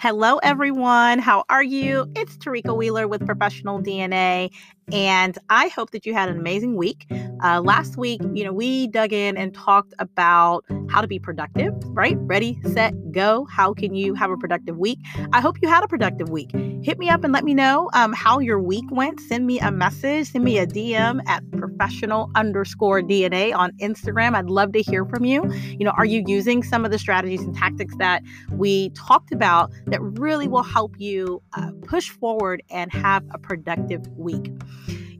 Hello, everyone. How are you? It's Tarika Wheeler with Professional DNA, and I hope that you had an amazing week. Uh, last week, you know, we dug in and talked about how to be productive, right? Ready, set, go. How can you have a productive week? I hope you had a productive week. Hit me up and let me know um, how your week went. Send me a message, send me a DM at professional underscore DNA on Instagram. I'd love to hear from you. You know, are you using some of the strategies and tactics that we talked about that really will help you uh, push forward and have a productive week?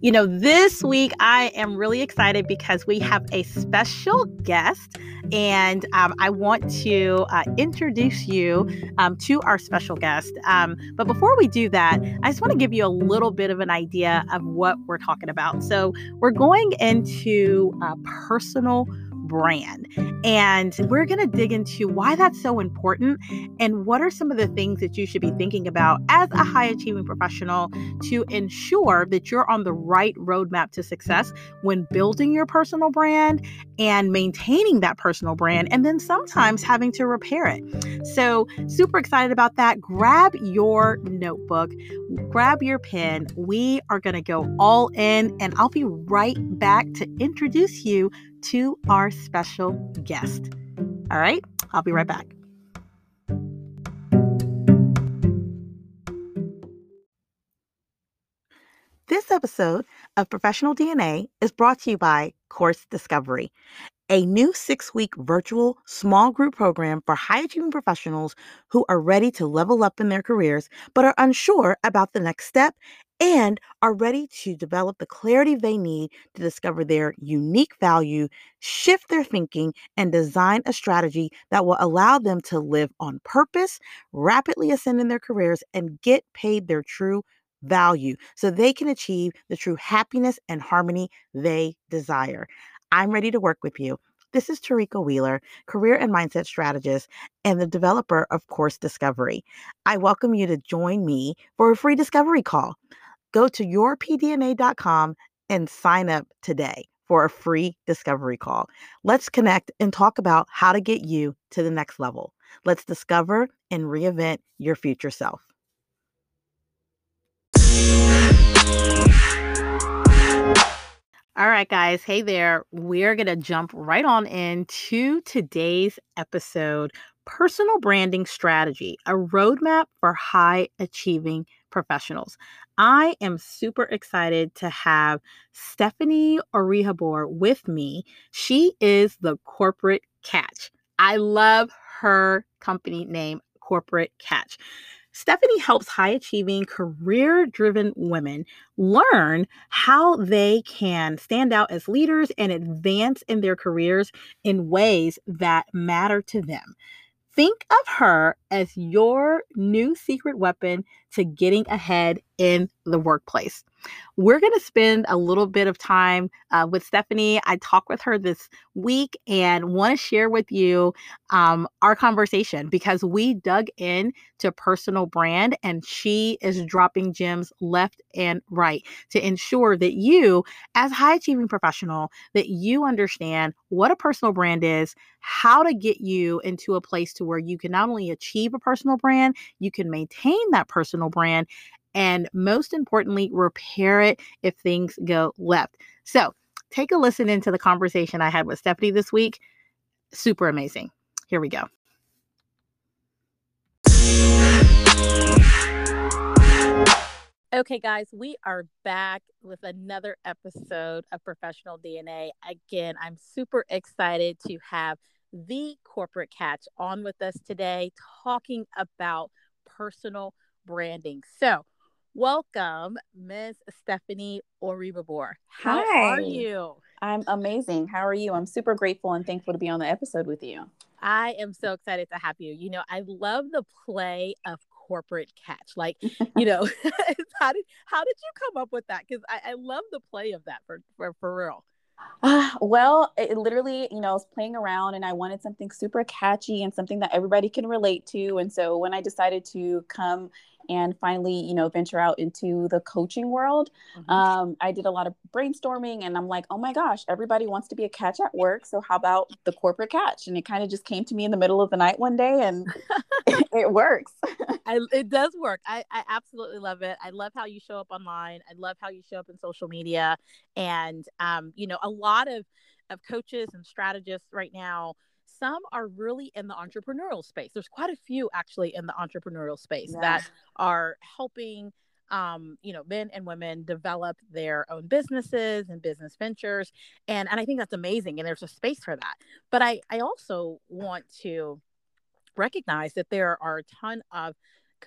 You know, this week I am really excited because we have a special guest, and um, I want to uh, introduce you um, to our special guest. Um, but before we do that, I just want to give you a little bit of an idea of what we're talking about. So, we're going into uh, personal brand. And we're going to dig into why that's so important and what are some of the things that you should be thinking about as a high achieving professional to ensure that you're on the right roadmap to success when building your personal brand and maintaining that personal brand, and then sometimes having to repair it. So, super excited about that. Grab your notebook, grab your pen. We are going to go all in, and I'll be right back to introduce you to our special guest. All right, I'll be right back. This episode of Professional DNA is brought to you by Course Discovery, a new six week virtual small group program for high achieving professionals who are ready to level up in their careers but are unsure about the next step and are ready to develop the clarity they need to discover their unique value, shift their thinking, and design a strategy that will allow them to live on purpose, rapidly ascend in their careers, and get paid their true value so they can achieve the true happiness and harmony they desire. I'm ready to work with you. This is Tarika Wheeler, career and mindset strategist and the developer of Course Discovery. I welcome you to join me for a free discovery call. Go to yourpdna.com and sign up today for a free discovery call. Let's connect and talk about how to get you to the next level. Let's discover and reinvent your future self. All right, guys. Hey there. We're going to jump right on into today's episode Personal Branding Strategy, a roadmap for high achieving professionals. I am super excited to have Stephanie Orihabor with me. She is the Corporate Catch. I love her company name, Corporate Catch. Stephanie helps high achieving, career driven women learn how they can stand out as leaders and advance in their careers in ways that matter to them. Think of her as your new secret weapon to getting ahead in the workplace. We're going to spend a little bit of time uh, with Stephanie. I talked with her this week and want to share with you um, our conversation because we dug in to personal brand and she is dropping gems left and right to ensure that you as high achieving professional that you understand what a personal brand is how to get you into a place to where you can not only achieve a personal brand you can maintain that personal brand and most importantly, repair it if things go left. So take a listen into the conversation I had with Stephanie this week. Super amazing. Here we go. Okay, guys, we are back with another episode of Professional DNA. Again, I'm super excited to have the corporate catch on with us today talking about personal branding. So, Welcome, Ms. Stephanie Oribabor. How Hi. are you? I'm amazing. How are you? I'm super grateful and thankful to be on the episode with you. I am so excited to have you. You know, I love the play of corporate catch. Like, you know, how did how did you come up with that? Because I, I love the play of that for for, for real. Uh, well, it literally, you know, I was playing around and I wanted something super catchy and something that everybody can relate to. And so when I decided to come and finally, you know, venture out into the coaching world. Mm-hmm. Um, I did a lot of brainstorming and I'm like, oh my gosh, everybody wants to be a catch at work. So how about the corporate catch? And it kind of just came to me in the middle of the night one day and it, it, works. I, it does work. I, I absolutely love it. I love how you show up online. I love how you show up in social media. And, um, you know, a lot of, of coaches and strategists right now some are really in the entrepreneurial space. There's quite a few actually in the entrepreneurial space yeah. that are helping um, you know, men and women develop their own businesses and business ventures. And and I think that's amazing. And there's a space for that. But I, I also want to recognize that there are a ton of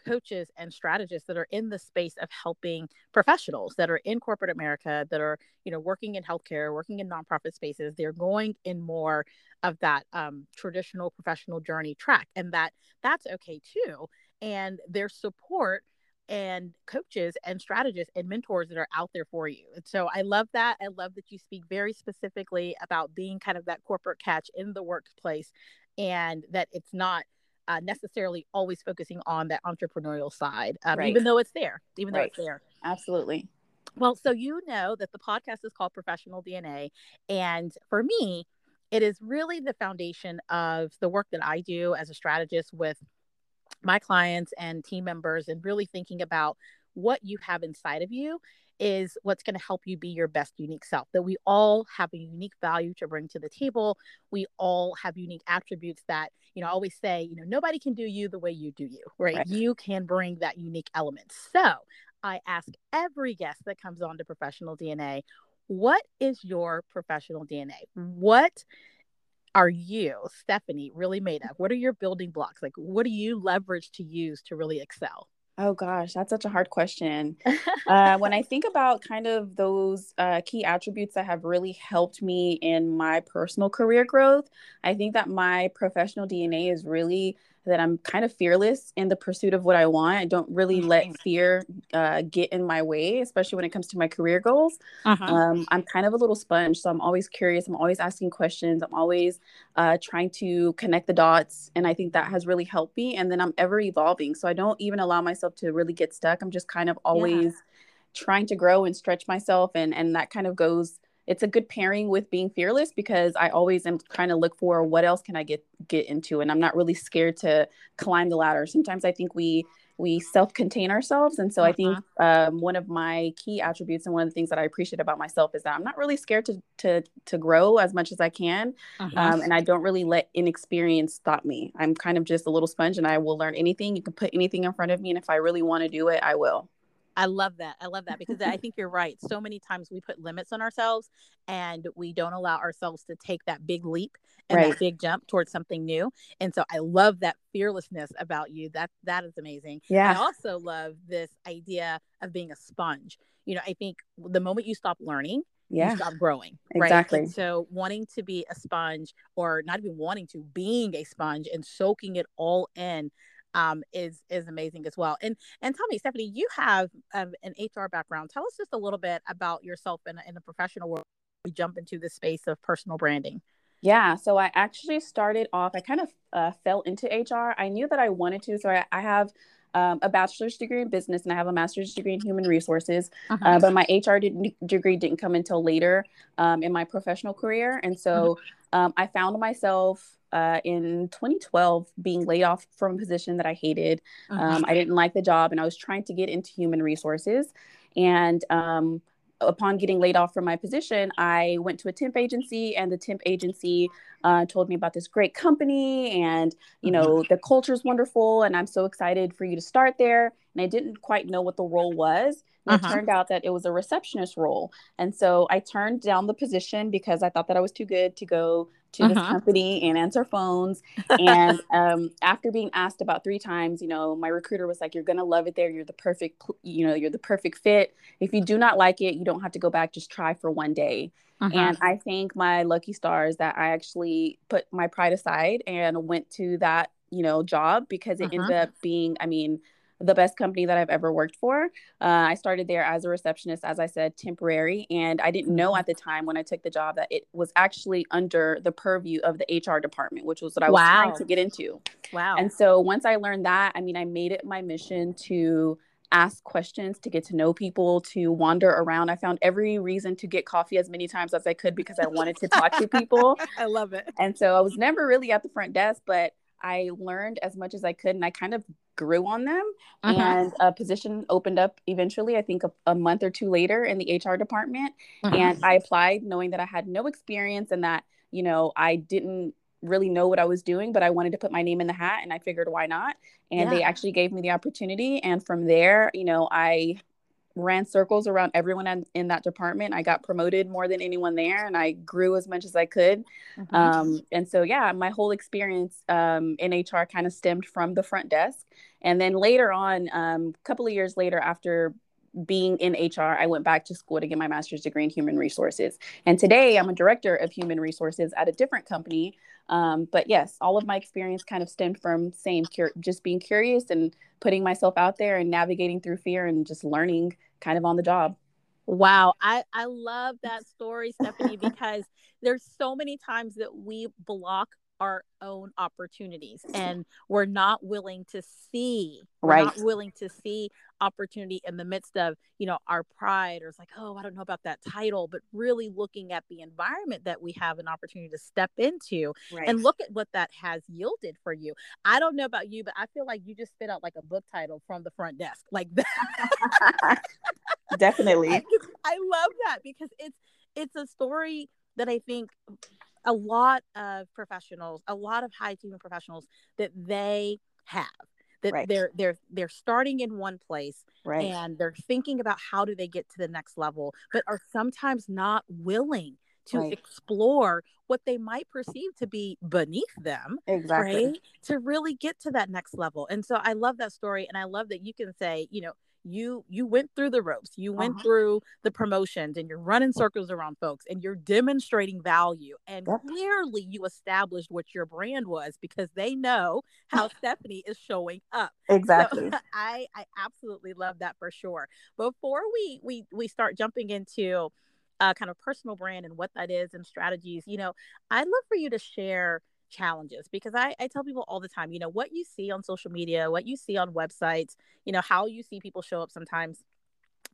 coaches and strategists that are in the space of helping professionals that are in corporate America that are you know working in healthcare, working in nonprofit spaces. They're going in more of that um, traditional professional journey track, and that that's okay too. And their support and coaches and strategists and mentors that are out there for you. And so I love that. I love that you speak very specifically about being kind of that corporate catch in the workplace and that it's not uh, necessarily always focusing on that entrepreneurial side, um, right. even though it's there, even right. though it's there. Absolutely. Well, so you know that the podcast is called Professional DNA. And for me, it is really the foundation of the work that I do as a strategist with my clients and team members, and really thinking about what you have inside of you is what's going to help you be your best unique self. That we all have a unique value to bring to the table. We all have unique attributes that, you know, I always say, you know, nobody can do you the way you do you, right? right. You can bring that unique element. So I ask every guest that comes on to Professional DNA, what is your professional DNA? What are you, Stephanie, really made of? What are your building blocks? Like, what do you leverage to use to really excel? Oh gosh, that's such a hard question. uh, when I think about kind of those uh, key attributes that have really helped me in my personal career growth, I think that my professional DNA is really that I'm kind of fearless in the pursuit of what I want. I don't really let mm-hmm. fear uh, get in my way, especially when it comes to my career goals. Uh-huh. Um, I'm kind of a little sponge, so I'm always curious. I'm always asking questions. I'm always uh, trying to connect the dots, and I think that has really helped me. And then I'm ever evolving, so I don't even allow myself to really get stuck. I'm just kind of always yeah. trying to grow and stretch myself, and and that kind of goes it's a good pairing with being fearless because I always am trying to look for what else can I get get into and I'm not really scared to climb the ladder. Sometimes I think we we self-contain ourselves and so uh-huh. I think uh-huh. um, one of my key attributes and one of the things that I appreciate about myself is that I'm not really scared to to to grow as much as I can uh-huh. um, and I don't really let inexperience stop me. I'm kind of just a little sponge and I will learn anything. You can put anything in front of me and if I really want to do it, I will. I love that. I love that because I think you're right. So many times we put limits on ourselves and we don't allow ourselves to take that big leap and right. that big jump towards something new. And so I love that fearlessness about you. That that is amazing. Yeah. I also love this idea of being a sponge. You know, I think the moment you stop learning, yeah. you stop growing. Right? Exactly. And so wanting to be a sponge or not even wanting to, being a sponge and soaking it all in um, is is amazing as well. And and tell me, Stephanie, you have um, an HR background. Tell us just a little bit about yourself in, in the professional world. We jump into the space of personal branding. Yeah, so I actually started off. I kind of uh, fell into HR. I knew that I wanted to, so I, I have um, a bachelor's degree in business and I have a master's degree in human resources. Uh-huh. Uh, but my HR did, degree didn't come until later um, in my professional career, and so uh-huh. um, I found myself uh, in 2012 being laid off from a position that I hated. Uh-huh. Um, I didn't like the job and I was trying to get into human resources. And um, upon getting laid off from my position, I went to a temp agency, and the temp agency uh, told me about this great company, and you know mm-hmm. the culture is wonderful, and I'm so excited for you to start there. And I didn't quite know what the role was. And uh-huh. It turned out that it was a receptionist role, and so I turned down the position because I thought that I was too good to go to uh-huh. this company and answer phones. And um, after being asked about three times, you know, my recruiter was like, "You're gonna love it there. You're the perfect, you know, you're the perfect fit. If you do not like it, you don't have to go back. Just try for one day." Uh-huh. And I thank my lucky stars that I actually put my pride aside and went to that, you know, job because it ended uh-huh. up being, I mean, the best company that I've ever worked for. Uh, I started there as a receptionist, as I said, temporary. And I didn't know at the time when I took the job that it was actually under the purview of the HR department, which was what I was wow. trying to get into. Wow. And so once I learned that, I mean, I made it my mission to ask questions, to get to know people, to wander around. I found every reason to get coffee as many times as I could because I wanted to talk to people. I love it. And so I was never really at the front desk, but I learned as much as I could and I kind of grew on them. Uh-huh. And a position opened up eventually, I think a, a, month or two later in the HR department. Uh-huh. And I applied knowing that I had no experience and that, you know, I didn't really know what I was doing, but I wanted to put my name in the hat and I figured why not? And yeah. they actually gave me the opportunity. And from there, you know, I ran circles around everyone in, in that department. I got promoted more than anyone there and I grew as much as I could. Mm-hmm. Um, and so, yeah, my whole experience um, in HR kind of stemmed from the front desk. And then later on, um, a couple of years later, after being in HR, I went back to school to get my master's degree in human resources. And today I'm a director of human resources at a different company. Um, but yes, all of my experience kind of stemmed from same cur- just being curious and putting myself out there and navigating through fear and just learning kind of on the job. Wow, I I love that story, Stephanie, because there's so many times that we block our own opportunities and we're not willing to see right. not willing to see opportunity in the midst of you know our pride or it's like oh i don't know about that title but really looking at the environment that we have an opportunity to step into right. and look at what that has yielded for you i don't know about you but i feel like you just spit out like a book title from the front desk like that definitely I, I love that because it's it's a story that i think a lot of professionals, a lot of high achieving professionals that they have that right. they're they're they're starting in one place right. and they're thinking about how do they get to the next level but are sometimes not willing to right. explore what they might perceive to be beneath them exactly right to really get to that next level and so i love that story and i love that you can say you know you you went through the ropes you went uh-huh. through the promotions and you're running circles around folks and you're demonstrating value and yep. clearly you established what your brand was because they know how stephanie is showing up exactly so, i i absolutely love that for sure before we we we start jumping into uh, kind of personal brand and what that is and strategies you know i'd love for you to share challenges because I, I tell people all the time, you know, what you see on social media, what you see on websites, you know, how you see people show up sometimes,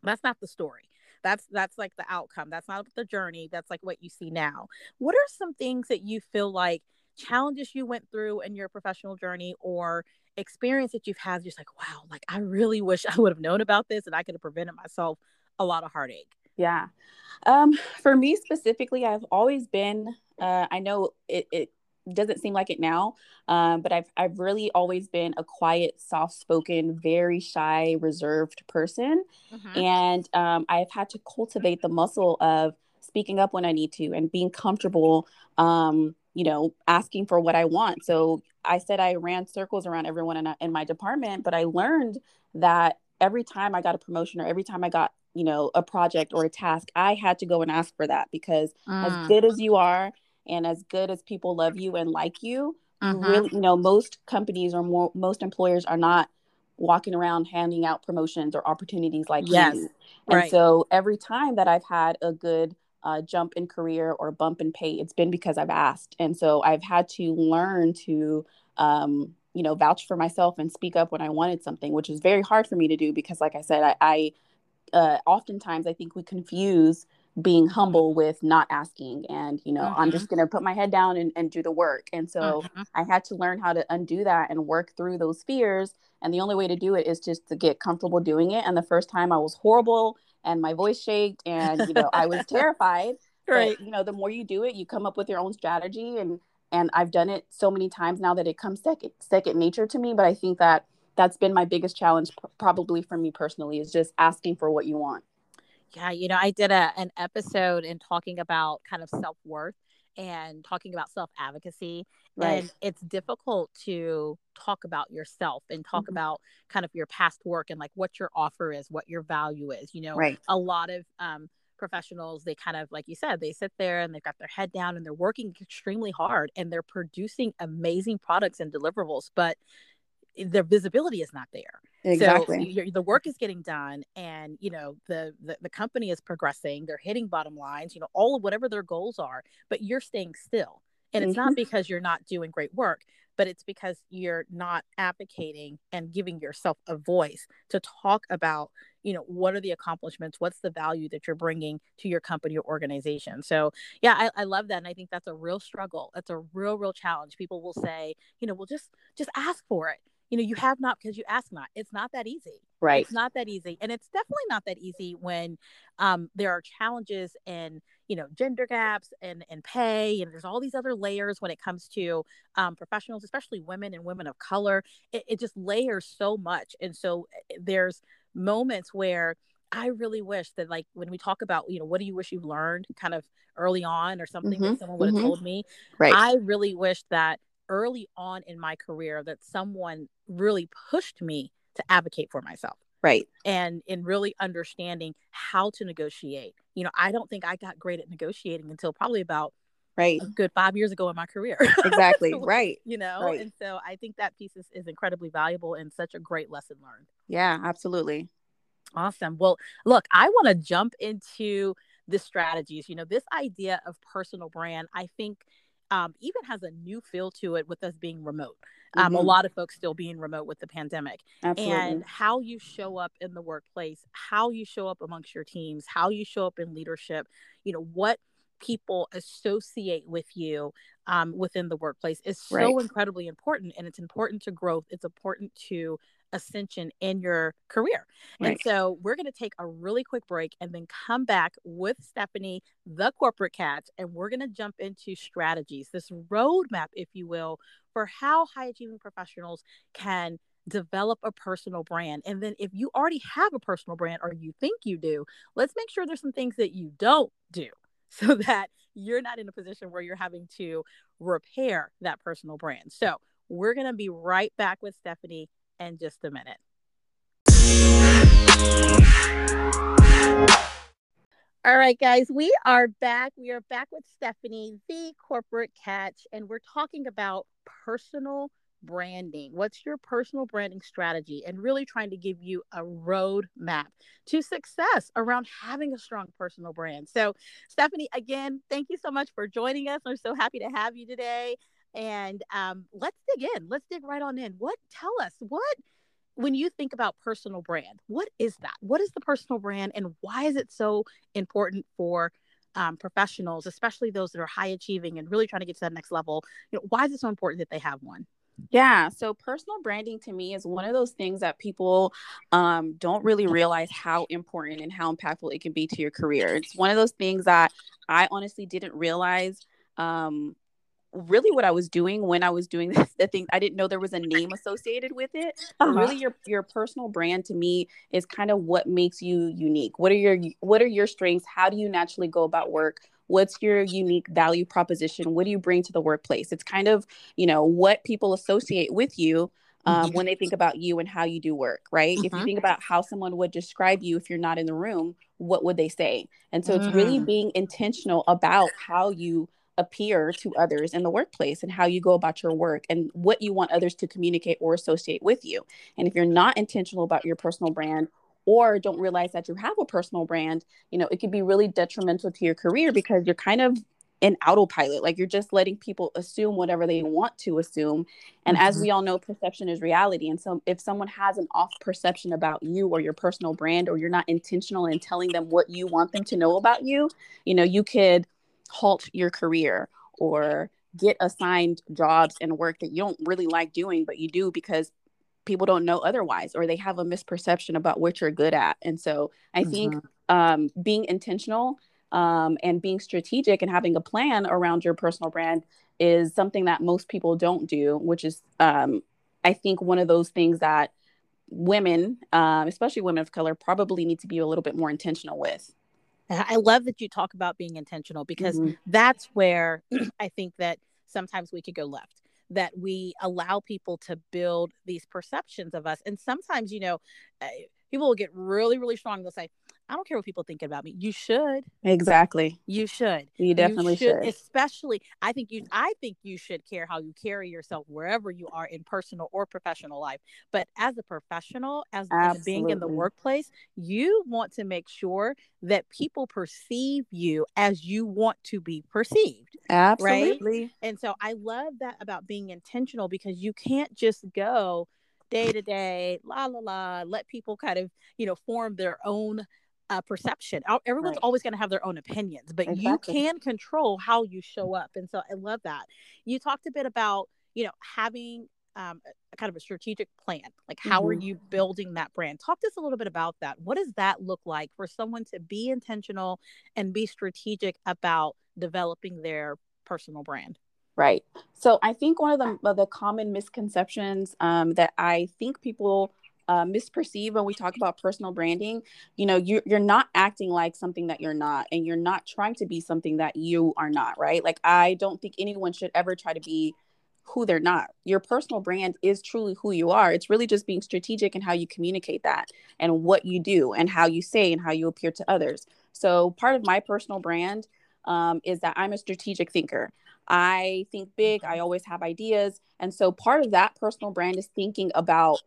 that's not the story. That's that's like the outcome. That's not the journey. That's like what you see now. What are some things that you feel like challenges you went through in your professional journey or experience that you've had just like wow like i really wish i would have known about this and i could have prevented myself a lot of heartache yeah um for me specifically i've always been uh i know it, it doesn't seem like it now um, but I've, I've really always been a quiet soft-spoken very shy reserved person mm-hmm. and um, i've had to cultivate the muscle of speaking up when i need to and being comfortable um, you know asking for what i want so i said i ran circles around everyone in, in my department but i learned that every time i got a promotion or every time i got you know a project or a task i had to go and ask for that because mm. as good as you are and as good as people love you and like you mm-hmm. really you know most companies or more most employers are not walking around handing out promotions or opportunities like yes. you and right. so every time that i've had a good uh, jump in career or bump in pay it's been because i've asked and so i've had to learn to um, you know vouch for myself and speak up when i wanted something which is very hard for me to do because like i said i, I uh, oftentimes i think we confuse being humble with not asking and you know mm-hmm. i'm just going to put my head down and, and do the work. And so mm-hmm. i had to learn how to undo that and work through those fears. And the only way to do it is just to get comfortable doing it. And the first time i was horrible and my voice shaked and you know i was terrified. Right. but, you know the more you do it you come up with your own strategy. And and i've done it so many times now that it comes second second nature to me. But i think that that's been my biggest challenge probably for me personally is just asking for what you want yeah, you know, I did a an episode in talking about kind of self worth and talking about self advocacy. Right. And it's difficult to talk about yourself and talk mm-hmm. about kind of your past work and like what your offer is, what your value is. You know, right. a lot of um, professionals, they kind of, like you said, they sit there and they've got their head down and they're working extremely hard and they're producing amazing products and deliverables. But their visibility is not there. Exactly. So the work is getting done, and you know the, the the company is progressing. They're hitting bottom lines. You know all of whatever their goals are, but you're staying still. And it's mm-hmm. not because you're not doing great work, but it's because you're not advocating and giving yourself a voice to talk about you know what are the accomplishments what's the value that you're bringing to your company or organization so yeah I, I love that and i think that's a real struggle that's a real real challenge people will say you know well just just ask for it you know you have not because you ask not it's not that easy right it's not that easy and it's definitely not that easy when um, there are challenges in you know gender gaps and and pay and there's all these other layers when it comes to um, professionals especially women and women of color it, it just layers so much and so eh, there's moments where I really wish that like when we talk about, you know, what do you wish you've learned kind of early on or something mm-hmm, that someone would have mm-hmm. told me. Right. I really wish that early on in my career that someone really pushed me to advocate for myself. Right. And in really understanding how to negotiate. You know i don't think i got great at negotiating until probably about right. a good five years ago in my career. Exactly. Right. you know right. and so i think that piece is, is incredibly valuable and such a great lesson learned. Yeah absolutely. Awesome. Well look i want to jump into the strategies. You know this idea of personal brand i think um, even has a new feel to it with us being remote. Um, mm-hmm. A lot of folks still being remote with the pandemic. Absolutely. And how you show up in the workplace, how you show up amongst your teams, how you show up in leadership, you know, what people associate with you um, within the workplace is so right. incredibly important. And it's important to growth, it's important to ascension in your career. Right. And so we're going to take a really quick break and then come back with Stephanie, the corporate cat, and we're going to jump into strategies, this roadmap, if you will, for how high achieving professionals can develop a personal brand. And then if you already have a personal brand or you think you do, let's make sure there's some things that you don't do so that you're not in a position where you're having to repair that personal brand. So we're going to be right back with Stephanie in just a minute. All right, guys, we are back. We are back with Stephanie, the corporate catch, and we're talking about personal branding. What's your personal branding strategy? And really trying to give you a roadmap to success around having a strong personal brand. So, Stephanie, again, thank you so much for joining us. We're so happy to have you today. And um, let's dig in. Let's dig right on in. What tell us what when you think about personal brand, what is that? What is the personal brand, and why is it so important for um, professionals, especially those that are high achieving and really trying to get to that next level? You know, why is it so important that they have one? Yeah. So personal branding to me is one of those things that people um, don't really realize how important and how impactful it can be to your career. It's one of those things that I honestly didn't realize um, really what I was doing when I was doing this, the thing I didn't know there was a name associated with it. Uh-huh. Really your your personal brand to me is kind of what makes you unique. What are your what are your strengths? How do you naturally go about work? What's your unique value proposition? What do you bring to the workplace? It's kind of, you know, what people associate with you um, mm-hmm. when they think about you and how you do work, right? If you mm-hmm. think about how someone would describe you if you're not in the room, what would they say? And so mm-hmm. it's really mm. being intentional about how you appear to others in the workplace and how you go about your work and what you want others to communicate or associate with you. And if you're not intentional about your personal brand or don't realize that you have a personal brand, you know, it could be really detrimental to your career because you're kind of in autopilot. Like you're just letting people assume whatever they want to assume. And mm-hmm. as we all know, perception is reality. And so if someone has an off perception about you or your personal brand, or you're not intentional in telling them what you want them to know about you, you know, you could halt your career or get assigned jobs and work that you don't really like doing, but you do because people don't know otherwise or they have a misperception about what you're good at. And so I mm-hmm. think um, being intentional um, and being strategic and having a plan around your personal brand is something that most people don't do, which is, um, I think, one of those things that women, um, especially women of color, probably need to be a little bit more intentional with. I love that you talk about being intentional because mm-hmm. that's where I think that sometimes we could go left that we allow people to build these perceptions of us and sometimes you know uh, people will get really really strong they'll say I don't care what people think about me. You should. Exactly. You should. You definitely you should, should, Especially, I think you. I think you should care how you carry yourself wherever you are in personal or professional life. But as a professional, as being in the workplace, you want to make sure that people perceive you as you want to be perceived. Absolutely. Right? And so I love that about being intentional because you can't just go day to day, la la la, let people kind of, you know, form their own uh, perception. Everyone's right. always going to have their own opinions, but exactly. you can control how you show up. And so I love that. You talked a bit about, you know, having um, a kind of a strategic plan. Like, how mm-hmm. are you building that brand? Talk to us a little bit about that. What does that look like for someone to be intentional and be strategic about developing their personal brand? Right. So I think one of the, of the common misconceptions um, that I think people uh, misperceive when we talk about personal branding you know you're, you're not acting like something that you're not and you're not trying to be something that you are not right? Like i don't think anyone should ever try to be who they're not. Your personal brand is truly who you are. It's really just being strategic in how you communicate that and what you do and how you say and how you appear to others. So part of my personal brand um, is that i'm a strategic thinker. I think big. I always have ideas. And so part of that personal brand is thinking about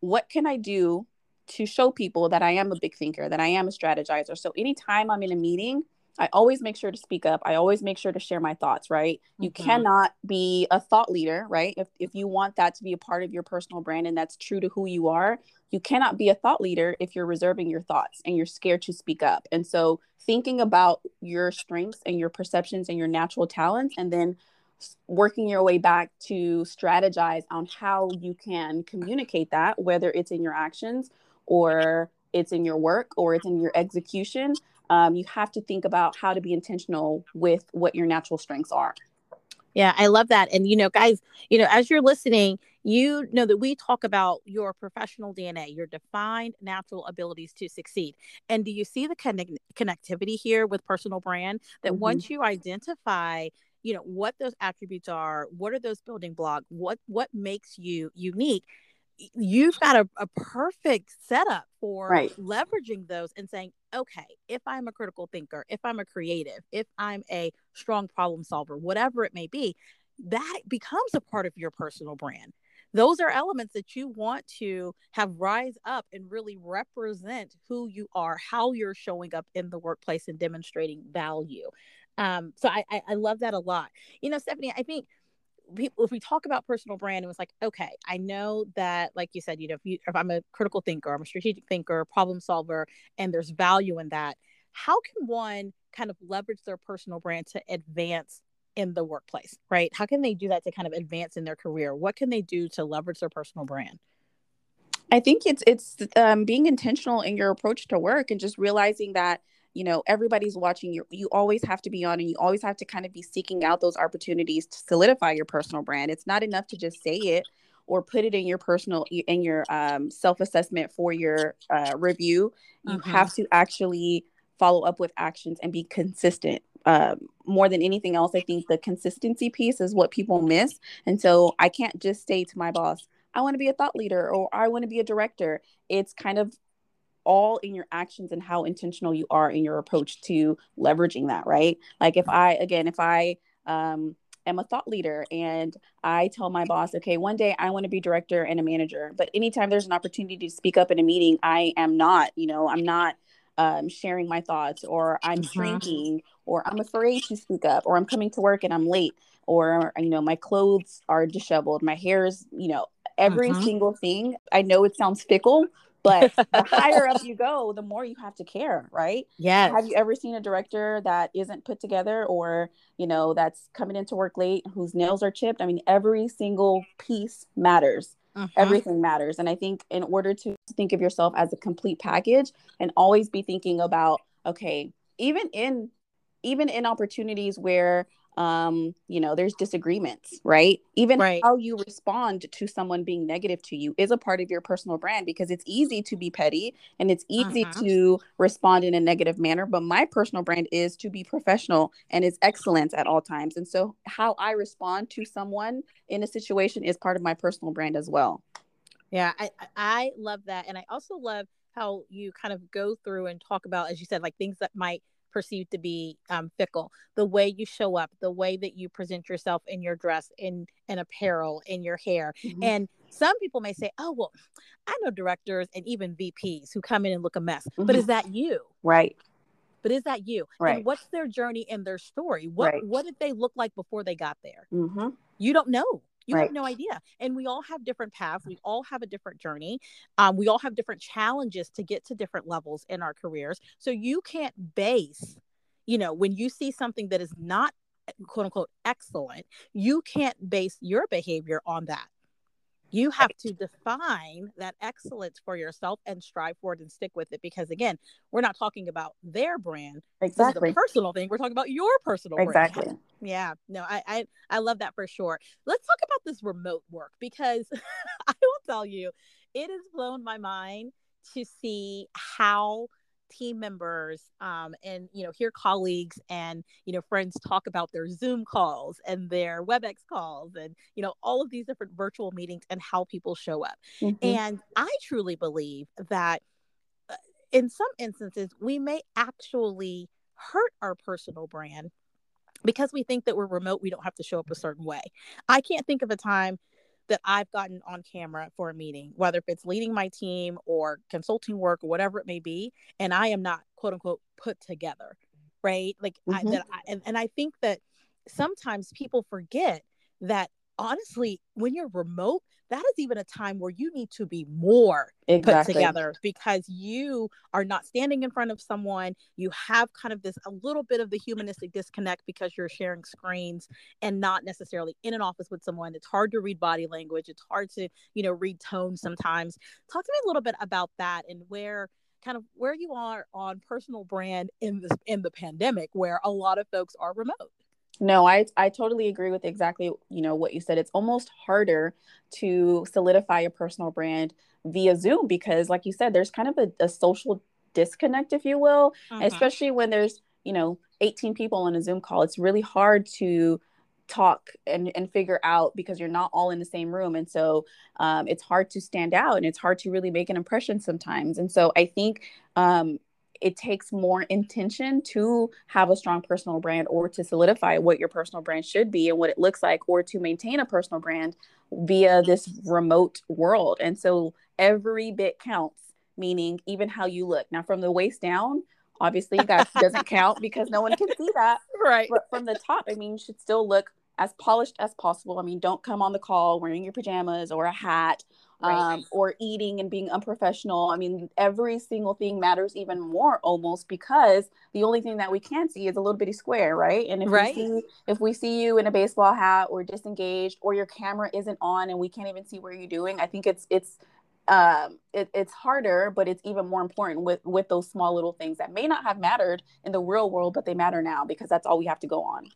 what can I do to show people that I am a big thinker, that I am a strategizer. So anytime I'm in a meeting, I always make sure to speak up. I always make sure to share my thoughts, right? Mm-hmm. You cannot be a thought leader, right? If, if you want that to be a part of your personal brand and that's true to who you are, you cannot be a thought leader if you're reserving your thoughts and you're scared to speak up. And so thinking about your strengths and your perceptions and your natural talents and then working your way back to strategize on how you can communicate that, whether it's in your actions or it's in your work or it's in your execution. Um, you have to think about how to be intentional with what your natural strengths are. Yeah, I love that. And, you know, guys, you know, as you're listening, you know that we talk about your professional DNA, your defined natural abilities to succeed. And do you see the connect- connectivity here with personal brand? That mm-hmm. once you identify you know what those attributes are what are those building blocks what what makes you unique you've got a, a perfect setup for right. leveraging those and saying okay if i'm a critical thinker if i'm a creative if i'm a strong problem solver whatever it may be that becomes a part of your personal brand those are elements that you want to have rise up and really represent who you are how you're showing up in the workplace and demonstrating value um, so I, I, I love that a lot. You know, Stephanie, I think people if we talk about personal brand, it was like, okay, I know that, like you said, you know, if you if I'm a critical thinker, I'm a strategic thinker, problem solver, and there's value in that. How can one kind of leverage their personal brand to advance in the workplace, right? How can they do that to kind of advance in their career? What can they do to leverage their personal brand? I think it's it's um, being intentional in your approach to work and just realizing that you know everybody's watching you you always have to be on and you always have to kind of be seeking out those opportunities to solidify your personal brand. It's not enough to just say it or put it in your personal in your um, self-assessment for your uh, review. You mm-hmm. have to actually follow up with actions and be consistent. Um, more than anything else i think the consistency piece is what people miss. And so i can't just say to my boss i want to be a thought leader or i want to be a director. It's kind of all in your actions and how intentional you are in your approach to leveraging that, right? Like if I, again, if I, um, am a thought leader and I tell my boss, okay, one day I want to be director and a manager, but anytime there's an opportunity to speak up in a meeting, I am not, you know, I'm not um, sharing my thoughts or I'm mm-hmm. shrinking or I'm afraid to speak up or I'm coming to work and I'm late or, you know, my clothes are disheveled, my hair is, you know, every mm-hmm. single thing. I know it sounds fickle, but the higher up you go, the more you have to care, right? Yeah. Have you ever seen a director that isn't put together or, you know, that's coming into work late, whose nails are chipped? I mean, every single piece matters. Uh-huh. Everything matters. And I think in order to think of yourself as a complete package and always be thinking about, okay, even in even in opportunities where um, you know, there's disagreements, right? Even right. how you respond to someone being negative to you is a part of your personal brand because it's easy to be petty and it's easy uh-huh. to respond in a negative manner. But my personal brand is to be professional and is excellence at all times. And so how I respond to someone in a situation is part of my personal brand as well. Yeah, I I love that, and I also love how you kind of go through and talk about, as you said, like things that might perceived to be um, fickle. The way you show up the way that you present yourself in your dress in in apparel in your hair. Mm-hmm. and some people may say oh well i know directors and even vps who come in and look a mess mm-hmm. but is that you? Right. But is that you? Right. and what's their journey and their story? What right. what did they look like before they got there? Mm-hmm. you don't know you right. have no idea. And we all have different paths. We all have a different journey. Um, we all have different challenges to get to different levels in our careers. So you can't base, you know, when you see something that is not quote unquote excellent, you can't base your behavior on that you have to define that excellence for yourself and strive for it and stick with it because again we're not talking about their brand. Exactly. the personal thing. We're talking about your personal exactly. Brand. yeah. No I, I i love that for sure. Let's talk about this remote work because i will tell you it has blown my mind to see how team members um, and you know hear colleagues and you know friends talk about their zoom calls and their webex calls and you know all of these different virtual meetings and how people show up mm-hmm. and i truly believe that uh, in some instances we may actually hurt our personal brand because we think that we're remote we don't have to show up a certain way i can't think of a time that I've gotten on camera for a meeting, whether if it's leading my team or consulting work or whatever it may be, and I am not quote unquote put together, right? Like mm-hmm. I, that, I, and and I think that sometimes people forget that honestly, when you're remote, that is even a time where you need to be more exactly. put together because you are not standing in front of someone. You have kind of this a little bit of the humanistic disconnect because you're sharing screens and not necessarily in an office with someone. It's hard to read body language. It's hard to, you know, read tone sometimes. Talk to me a little bit about that and where kind of where you are on personal brand in this in the pandemic where a lot of folks are remote. No, I I totally agree with exactly you know what you said. It's almost harder to solidify a personal brand via Zoom because, like you said, there's kind of a, a social disconnect, if you will, uh-huh. especially when there's you know 18 people on a Zoom call. It's really hard to talk and, and figure out because you're not all in the same room and so um, it's hard to stand out and it's hard to really make an impression sometimes and so i think um, it takes more intention to have a strong personal brand or to solidify what your personal brand should be and what it looks like or to maintain a personal brand via this remote world. And so every bit counts meaning even how you look. Now from the waist down obviously that doesn't count because no one can see that. Right. But from the top i mean you should still look as polished as possible. I mean don't come on the call wearing your pajamas or a hat right. um, or eating and being unprofessional. I mean, every single thing matters even more almost because the only thing that we can see is a little bitty square, right? And if right. we see if we see you in a baseball hat or disengaged or your camera isn't on and we can't even see where you're doing, I think it's it's um, it, it's harder, but it's even more important with with those small little things that may not have mattered in the real world, but they matter now because that's all we have to go on.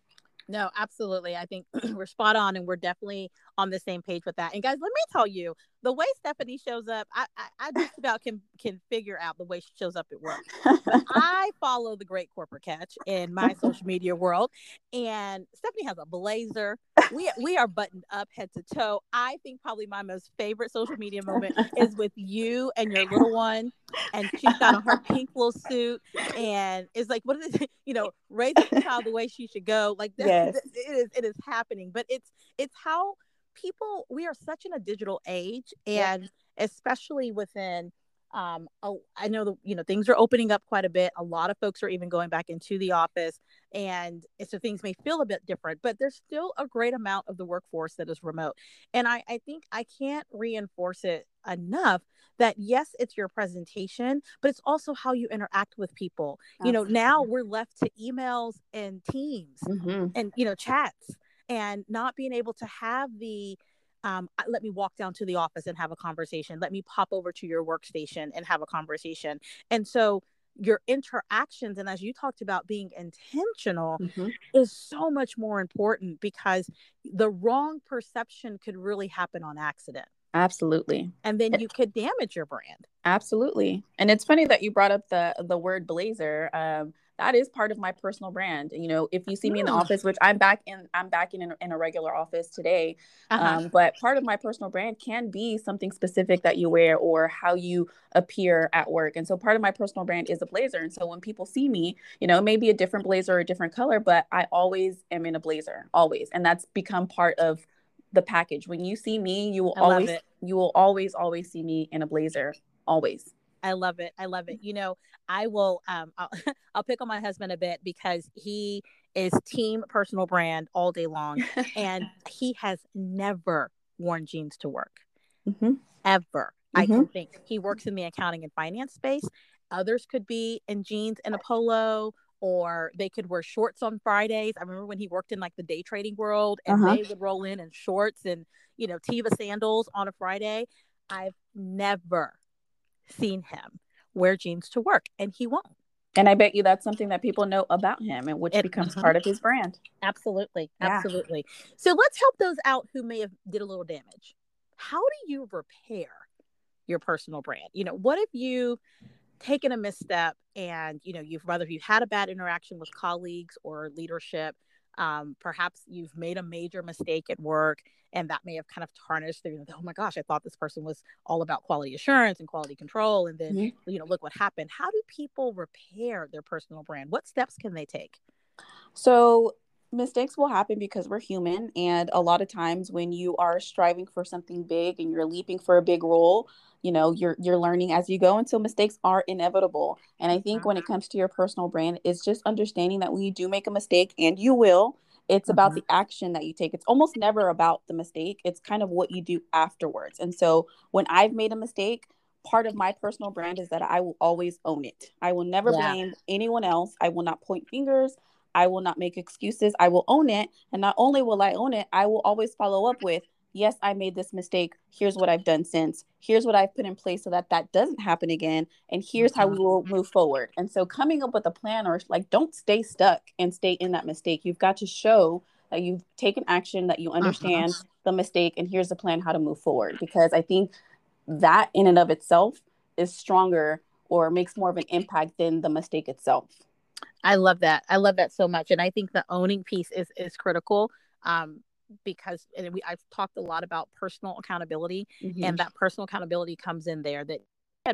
No, absolutely. I think we're spot on and we're definitely on the same page with that. And guys, let me tell you, the way Stephanie shows up, I, I, I just about can can figure out the way she shows up at work. I follow the great corporate catch in my social media world, and Stephanie has a blazer. We we are buttoned up head to toe. I think probably my most favorite social media moment is with you and your little one, and she's got on her pink little suit, and it's like what is it? You know, raising the child the way she should go. Like this, yes. it is it is happening, but it's it's how people we are such in a digital age and especially within um i know the you know things are opening up quite a bit a lot of folks are even going back into the office and so things may feel a bit different but there's still a great amount of the workforce that is remote and i i think i can't reinforce it enough that yes it's your presentation but it's also how you interact with people Absolutely. you know now we're left to emails and teams mm-hmm. and you know chats and not being able to have the um, let me walk down to the office and have a conversation. Let me pop over to your workstation and have a conversation. And so your interactions and as you talked about being intentional mm-hmm. is so much more important because the wrong perception could really happen on accident. Absolutely. And then you could damage your brand. Absolutely. And it's funny that you brought up the the word blazer um, that is part of my personal brand. You know, if you see me in the office, which I'm back in, I'm back in, in a regular office today. Uh-huh. Um, but part of my personal brand can be something specific that you wear or how you appear at work. And so part of my personal brand is a blazer. And so when people see me, you know, maybe a different blazer or a different color, but I always am in a blazer, always. And that's become part of the package. When you see me, you will always you will always always see me in a blazer, always. I love it. I love it. You know, I will um I'll, I'll pick on my husband a bit because he is team personal brand all day long and he has never worn jeans to work. Mm-hmm. Ever. Mm-hmm. I can think he works in the accounting and finance space. Others could be in jeans and a polo or they could wear shorts on Fridays. I remember when he worked in like the day trading world and uh-huh. they would roll in in shorts and, you know, Teva sandals on a Friday. I've never seen him wear jeans to work and he won't. And I bet you that's something that people know about him and which it, becomes uh-huh. part of his brand. Absolutely. Yeah. Absolutely. So let's help those out who may have did a little damage. How do you repair your personal brand? You know, what if you taken a misstep and you know you've whether you've had a bad interaction with colleagues or leadership um, perhaps you've made a major mistake at work and that may have kind of tarnished the, oh my gosh i thought this person was all about quality assurance and quality control and then you know look what happened. How do people repair their personal brand? What steps can they take? So mistakes will happen because we're human and a lot of times when you are striving for something big and you're leaping for a big role you know you're you're learning as you go and so mistakes are inevitable and i think when it comes to your personal brand it's just understanding that when you do make a mistake and you will it's mm-hmm. about the action that you take it's almost never about the mistake it's kind of what you do afterwards and so when i've made a mistake part of my personal brand is that i will always own it i will never yeah. blame anyone else i will not point fingers I will not make excuses. I will own it. And not only will I own it, I will always follow up with, yes, I made this mistake. Here's what I've done since. Here's what I've put in place so that that doesn't happen again. And here's how we will move forward. And so coming up with a plan or like, don't stay stuck and stay in that mistake. You've got to show that you've taken action, that you uh-huh. understand uh-huh. the mistake, and here's the plan how to move forward. Because I think that in and of itself is stronger or makes more of an impact than the mistake itself. I love that. I love that so much, and I think the owning piece is is critical. Um, because and we I've talked a lot about personal accountability, mm-hmm. and that personal accountability comes in there. That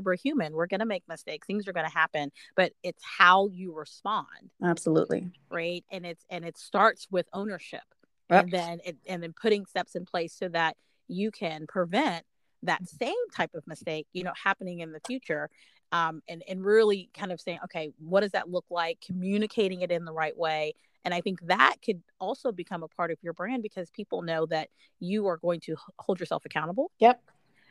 we're human, we're going to make mistakes, things are going to happen, but it's how you respond. Absolutely, right. And it's and it starts with ownership, yep. and then it, and then putting steps in place so that you can prevent that same type of mistake, you know, happening in the future um, and and really kind of saying, okay, what does that look like? Communicating it in the right way, and I think that could also become a part of your brand because people know that you are going to hold yourself accountable. Yep.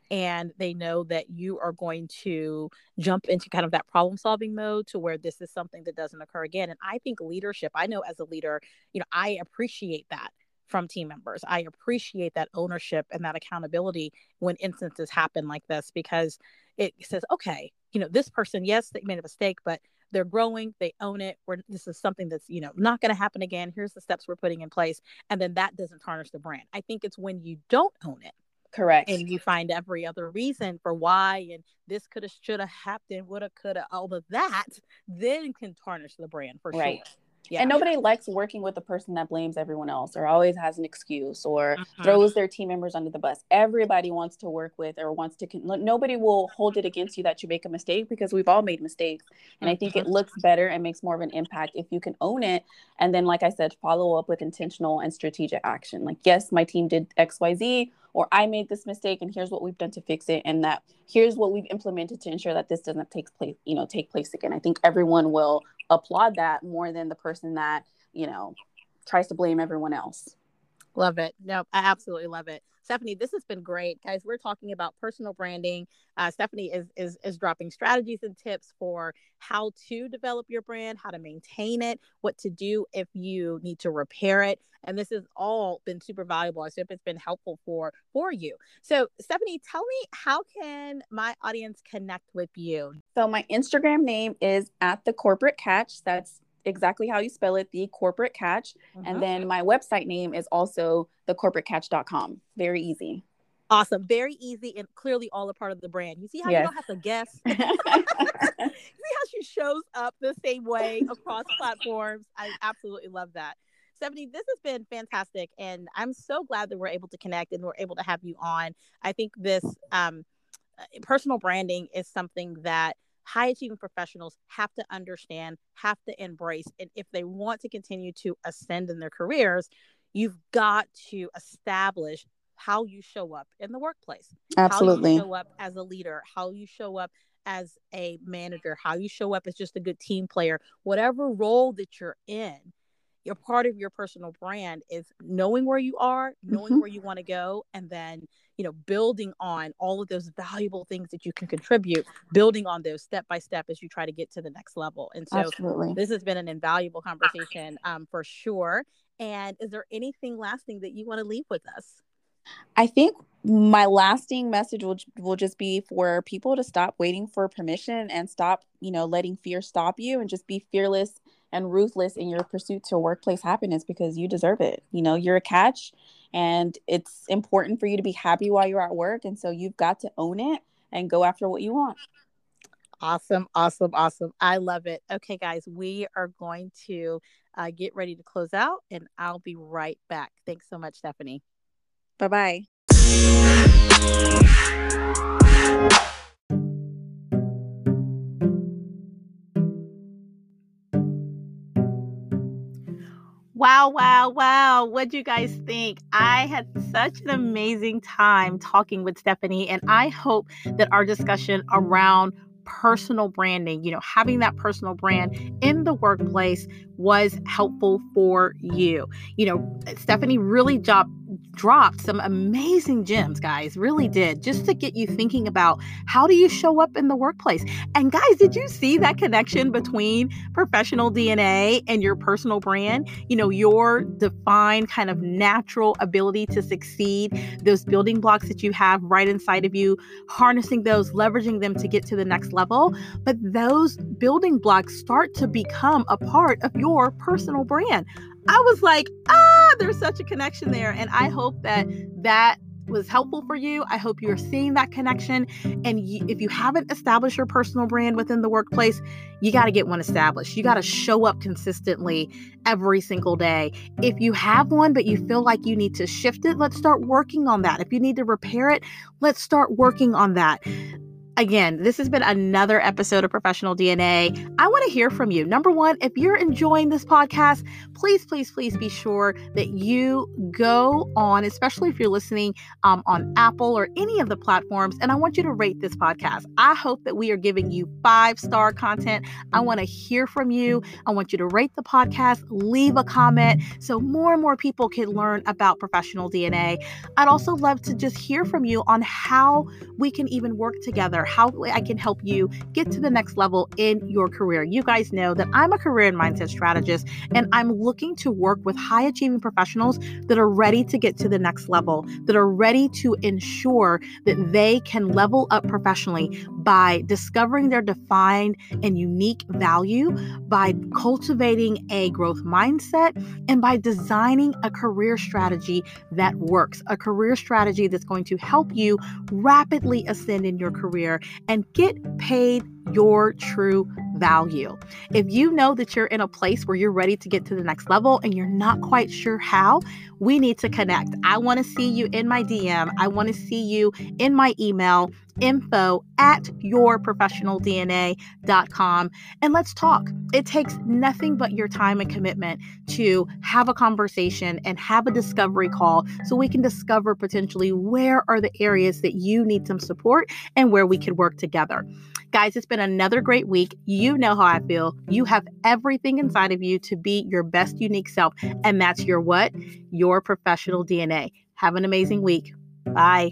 And they know that you are going to jump into kind of that problem solving mode to where this is something that doesn't occur again. And I think leadership, I know as a leader, you know, I appreciate that from team members. I appreciate that ownership and that accountability when instances happen like this because it says, okay, you know, this person, yes, they made a mistake, but they're growing, they own it. We're, this is something that's, you know, not going to happen again. Here's the steps we're putting in place. And then that doesn't tarnish the brand. I think it's when you don't own it. Correct. And you find every other reason for why and this could have, should have happened, would have, could have, all of that, then can tarnish the brand for right. sure. Yeah. And nobody likes working with a person that blames everyone else or always has an excuse or uh-huh. throws their team members under the bus. Everybody wants to work with or wants to, con- nobody will hold it against you that you make a mistake because we've all made mistakes. And. I think it uh-huh. looks better and makes more of an impact if you can own it. And then, like I said, follow up with intentional and strategic action. Like, yes, my team did XYZ or I made this mistake and here's what we've done to fix it. And that here's what we've implemented to ensure that this doesn't take place, you know, take place again. I think everyone will applaud that more than the person that you know tries to blame everyone else love it no i absolutely love it stephanie this has been great guys. We're talking about personal branding. Uh, stephanie is, is is dropping strategies and tips for how to develop your brand how to maintain it what to do if you need to repair it. And this has all been super valuable. I hope it's been helpful for for you. So stephanie tell me how can my audience connect with you? So my instagram name is at the corporate catch. That's exactly how you spell it, the corporate catch. And mm-hmm. then my website name is also thecorporatecatch.com. Very easy. Awesome. Very easy and clearly all a part of the brand. You see how yes. you don't have to guess? see how she shows up the same way across platforms? I absolutely love that. Stephanie, this has been fantastic. And I'm so glad that we're able to connect and we're able to have you on. I think this um, uh, personal branding is something that high achieving professionals have to understand, have to embrace. And if they want to continue to ascend in their careers, you've got to establish how you show up in the workplace. Absolutely. How you show up as a leader, how you show up as a manager, how you show up as just a good team player, whatever role that you're in, your part of your personal brand is knowing where you are, knowing mm-hmm. where you want to go, and then you know building on all of those valuable things that you can contribute, building on those step by step as you try to get to the next level. And so Absolutely. this has been an invaluable conversation um, for sure. And is there anything lasting that you want to leave with us? I think my lasting message will will just be for people to stop waiting for permission and stop, you know, letting fear stop you and just be fearless and ruthless in your pursuit to workplace happiness because you deserve it. You know, you're a catch and it's important for you to be happy while you're at work and so you've got to own it and go after what you want. Awesome, awesome, awesome. I love it. Okay, guys, we are going to uh, get ready to close out and I'll be right back. Thanks so much, Stephanie. Bye bye. Mm. Wow, wow, wow. What do you guys think? I had such an amazing time talking with Stephanie, and I hope that our discussion around personal branding, you know, having that personal brand in the workplace was helpful for you. You know, Stephanie really dropped dropped some amazing gems, guys, really did, just to get you thinking about how do you show up in the workplace. And guys, did you see that connection between professional DNA and your personal brand? You know, your defined kind of natural ability to succeed, those building blocks that you have right inside of you, harnessing those, leveraging them to get to the next level. But those building blocks start to become a part of your personal brand. I was like, ah, there's such a connection there. And I hope that that was helpful for you. I hope you're seeing that connection. And you, if you haven't established your personal brand within the workplace, you got to get one established. You got to show up consistently every single day. If you have one, but you feel like you need to shift it, let's start working on that. If you need to repair it, let's start working on that. Again, this has been another episode of Professional DNA. I want to hear from you. Number one, if you're enjoying this podcast, please, please, please be sure that you go on, especially if you're listening um, on Apple or any of the platforms, and I want you to rate this podcast. I hope that we are giving you five star content. I want to hear from you. I want you to rate the podcast, leave a comment so more and more people can learn about professional DNA. I'd also love to just hear from you on how we can even work together how I can mm-hmm. help you get to the next level in your career. You guys know that I'm a career and mindset strategist, and I'm looking to work with high achieving professionals that are ready to get to the next level, that are ready to ensure that they can level up professionally by discovering their defined and unique value, by cultivating a growth mindset, and by designing a career strategy that works, a career strategy that's going to help you rapidly ascend in your career and get paid your true value. If you know that you're in a place where you're ready to get to the next level and you're not quite sure how, we need to connect. I want to see you in my DM. I want to see you in my email info at yourprofessionaldna.com and let's talk. It takes nothing but your time and commitment to have a conversation and have a discovery call so we can discover potentially where are the areas that you need some support and where we could work together. Guys, it's been another great week. You know how I feel. You have everything inside of you to be your best unique self. And that's your what? Your professional DNA. Have an amazing week. Bye.